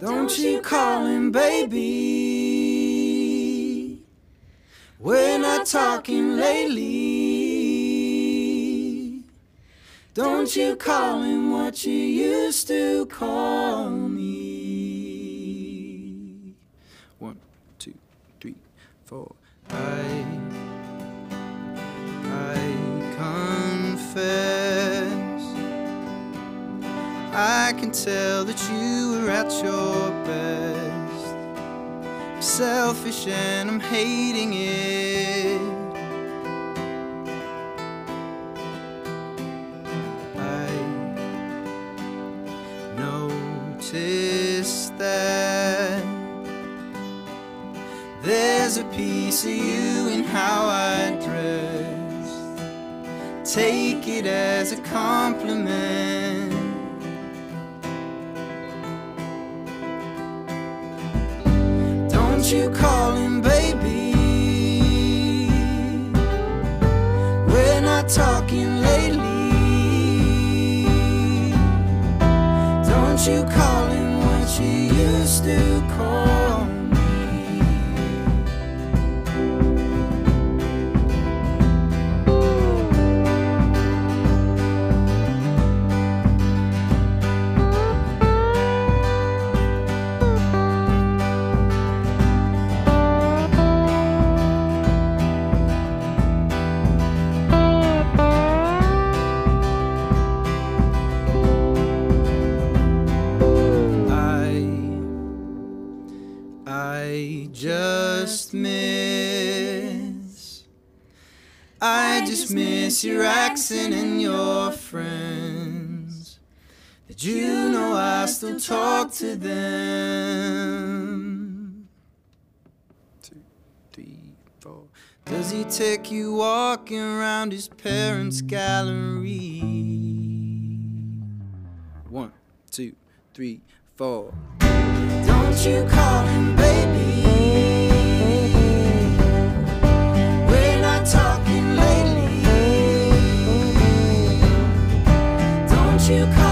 Don't you call him baby. We're not talking lately. Don't you call him what you used to call me. One, two, three, four. I, I confess. I can tell that you at your best. I'm selfish and I'm hating it. I noticed that there's a piece of you in how I dress. Take it as a compliment. You call him what you used to call I just miss I just miss your accent and your friends Did you know I still talk to them? Two, three, four. Does he take you walking around his parents' gallery? One, two, three, four. Don't you call him baby. You call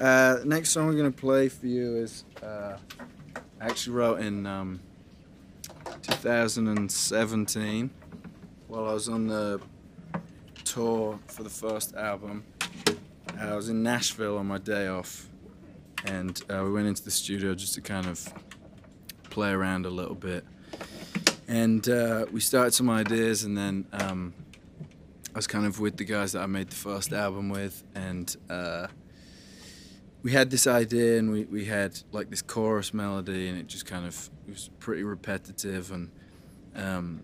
Uh, next song we're going to play for you is uh, actually wrote in um, 2017 while I was on the tour for the first album. I was in Nashville on my day off, and uh, we went into the studio just to kind of play around a little bit. And uh, we started some ideas, and then um, I was kind of with the guys that I made the first album with, and uh, we had this idea, and we, we had like this chorus melody, and it just kind of was pretty repetitive, and um,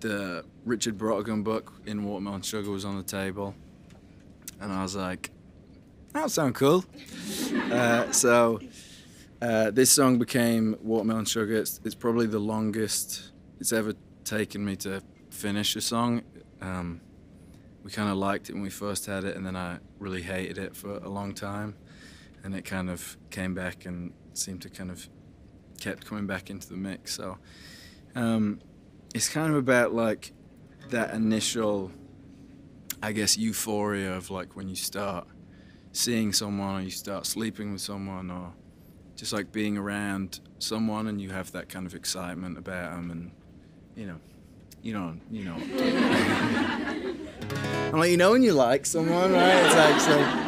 the Richard Brautigan book in Watermelon Sugar was on the table, and I was like, "That'll sound cool." uh, so uh, this song became Watermelon Sugar. It's, it's probably the longest it's ever taken me to finish a song. Um, we kind of liked it when we first had it, and then I really hated it for a long time, and it kind of came back and seemed to kind of kept coming back into the mix. So um, it's kind of about like that initial, I guess, euphoria of like when you start seeing someone or you start sleeping with someone or just like being around someone and you have that kind of excitement about them and you know You know, you know. I'm like, you know when you like someone, right? It's like so.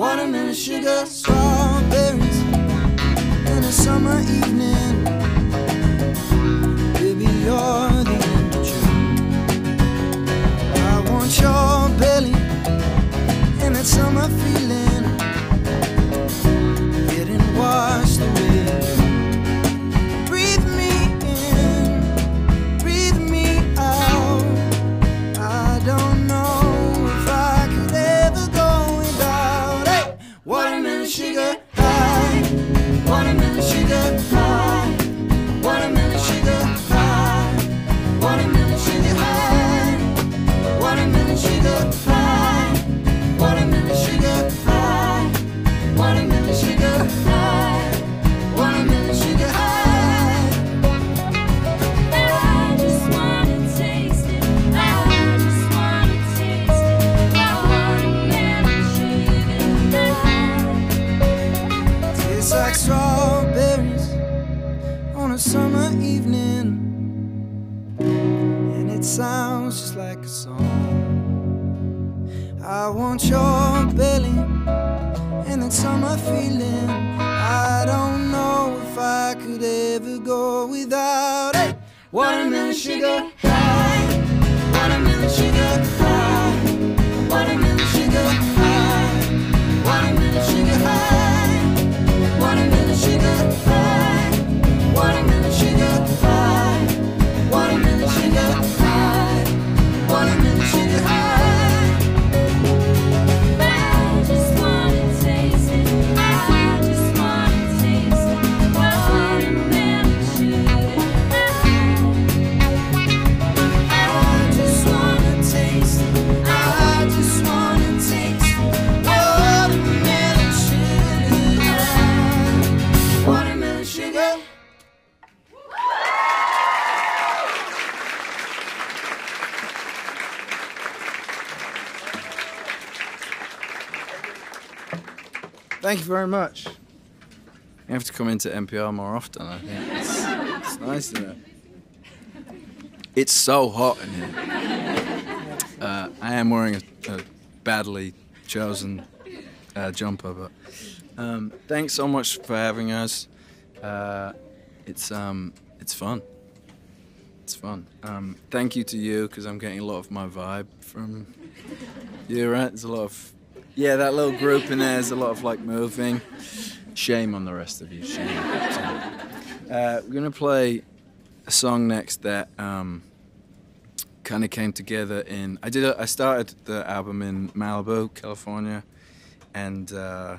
Watermelon sugar strawberries in a summer evening. Just like a song. I want your belly and that summer feeling. I don't know if I could ever go without it. Watermelon sugar high, watermelon sugar Thank you very much. You have to come into NPR more often, I think. It's, it's nice? It's so hot in here. Uh, I am wearing a, a badly chosen uh, jumper, but um, thanks so much for having us. Uh, it's um, it's fun. It's fun. Um, thank you to you because I'm getting a lot of my vibe from you. Right? There's a lot of yeah, that little group in. There's a lot of like moving. Shame on the rest of you. Shame. Uh, we're gonna play a song next that um, kind of came together in. I did. A, I started the album in Malibu, California, and uh,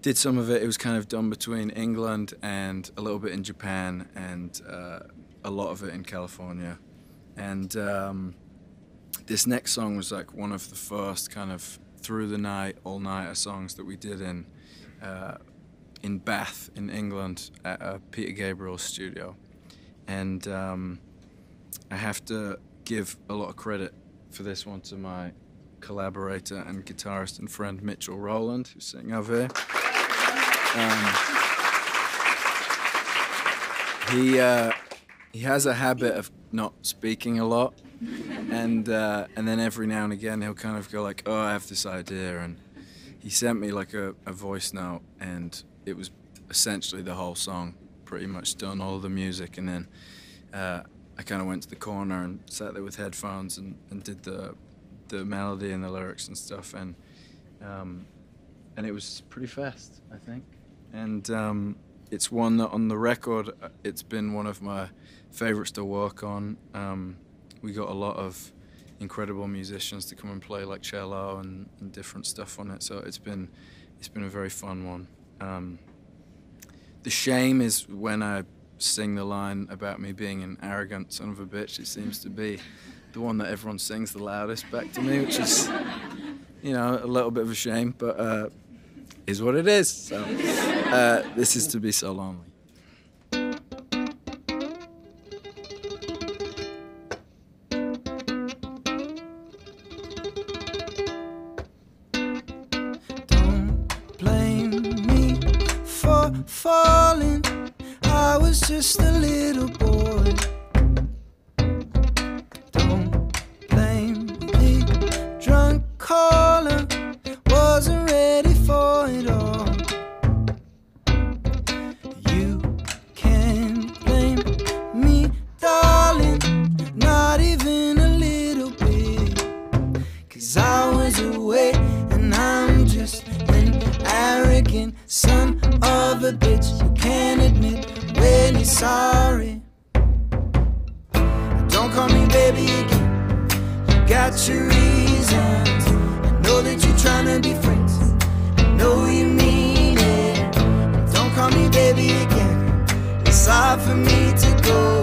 did some of it. It was kind of done between England and a little bit in Japan, and uh, a lot of it in California. And um, this next song was like one of the first kind of through the night, all night, are songs that we did in uh, in Bath in England at Peter Gabriel's studio. And um, I have to give a lot of credit for this one to my collaborator and guitarist and friend Mitchell Rowland, who's sitting over here. Um, he uh, he has a habit of not speaking a lot, and uh, and then every now and again he'll kind of go like, "Oh, I have this idea," and he sent me like a, a voice note, and it was essentially the whole song, pretty much done, all the music, and then uh, I kind of went to the corner and sat there with headphones and, and did the the melody and the lyrics and stuff, and um, and it was pretty fast, I think. And um, it's one that on the record, uh, it's been one of my favorites to work on. Um, we got a lot of incredible musicians to come and play like cello and, and different stuff on it. So it's been it's been a very fun one. Um, the shame is when I sing the line about me being an arrogant son of a bitch. It seems to be the one that everyone sings the loudest back to me, which is you know a little bit of a shame, but uh, is what it is. So uh, this is to be so lonely. Falling. I was just a little boy. Don't call me baby again. You got your reasons. I know that you're trying to be friends. I know you mean it. Don't call me baby again. It's hard for me to go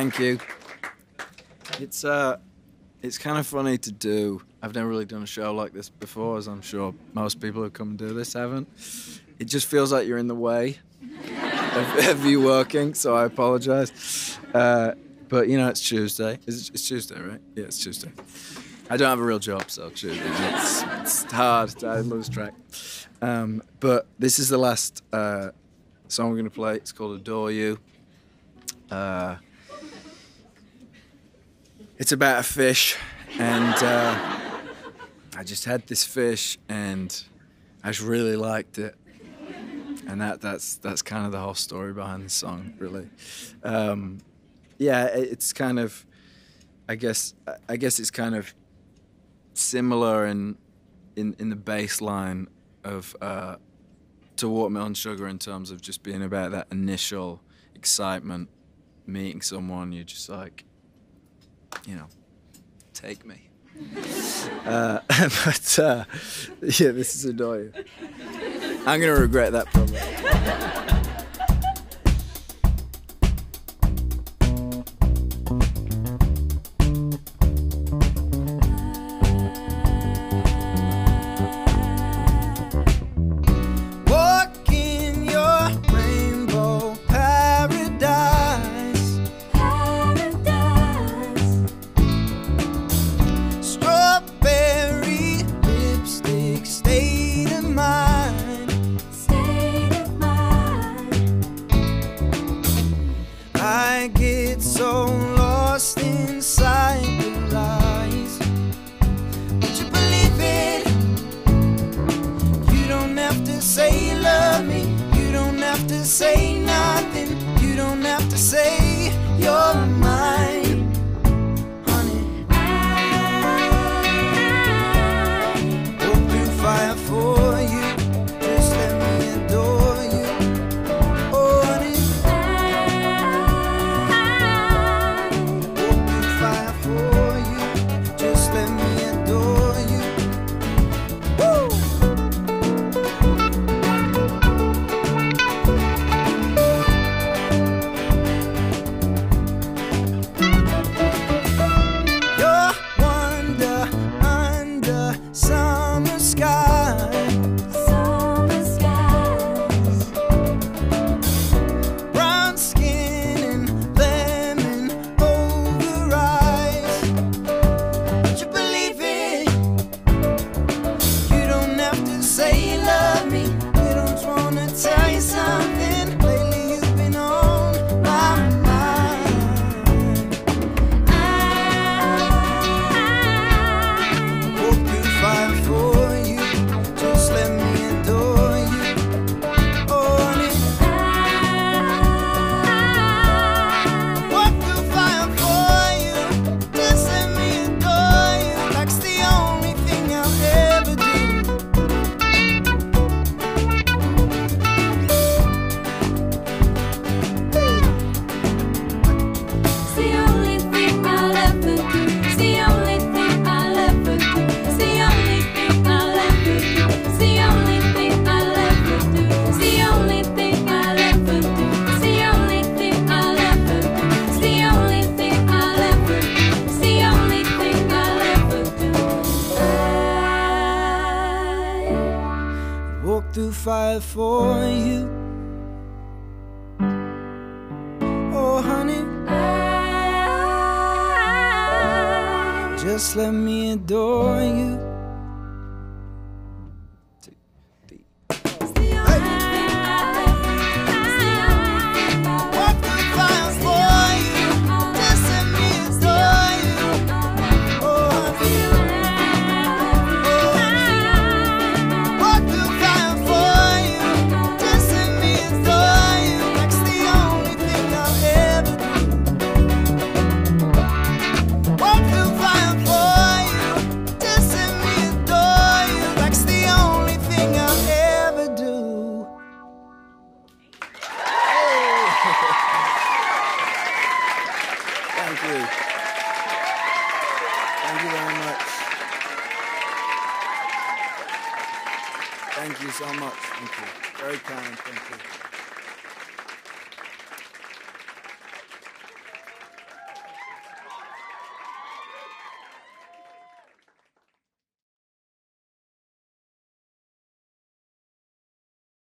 Thank you. It's uh, it's kind of funny to do. I've never really done a show like this before, as I'm sure most people who come and do this haven't. It just feels like you're in the way of, of you working, so I apologize. Uh, but you know, it's Tuesday. It's Tuesday, right? Yeah, it's Tuesday. I don't have a real job, so. It's, it's hard. I lose track. Um, but this is the last uh, song we're gonna play. It's called "Adore You." Uh, it's about a fish, and uh, I just had this fish, and I just really liked it, and that that's that's kind of the whole story behind the song, really. Um, yeah, it's kind of, I guess, I guess it's kind of similar in in in the baseline of uh, to Watermelon Sugar in terms of just being about that initial excitement, meeting someone, you're just like you know, take me. uh, but uh, yeah, this is annoying. I'm going to regret that probably. Just let me adore you.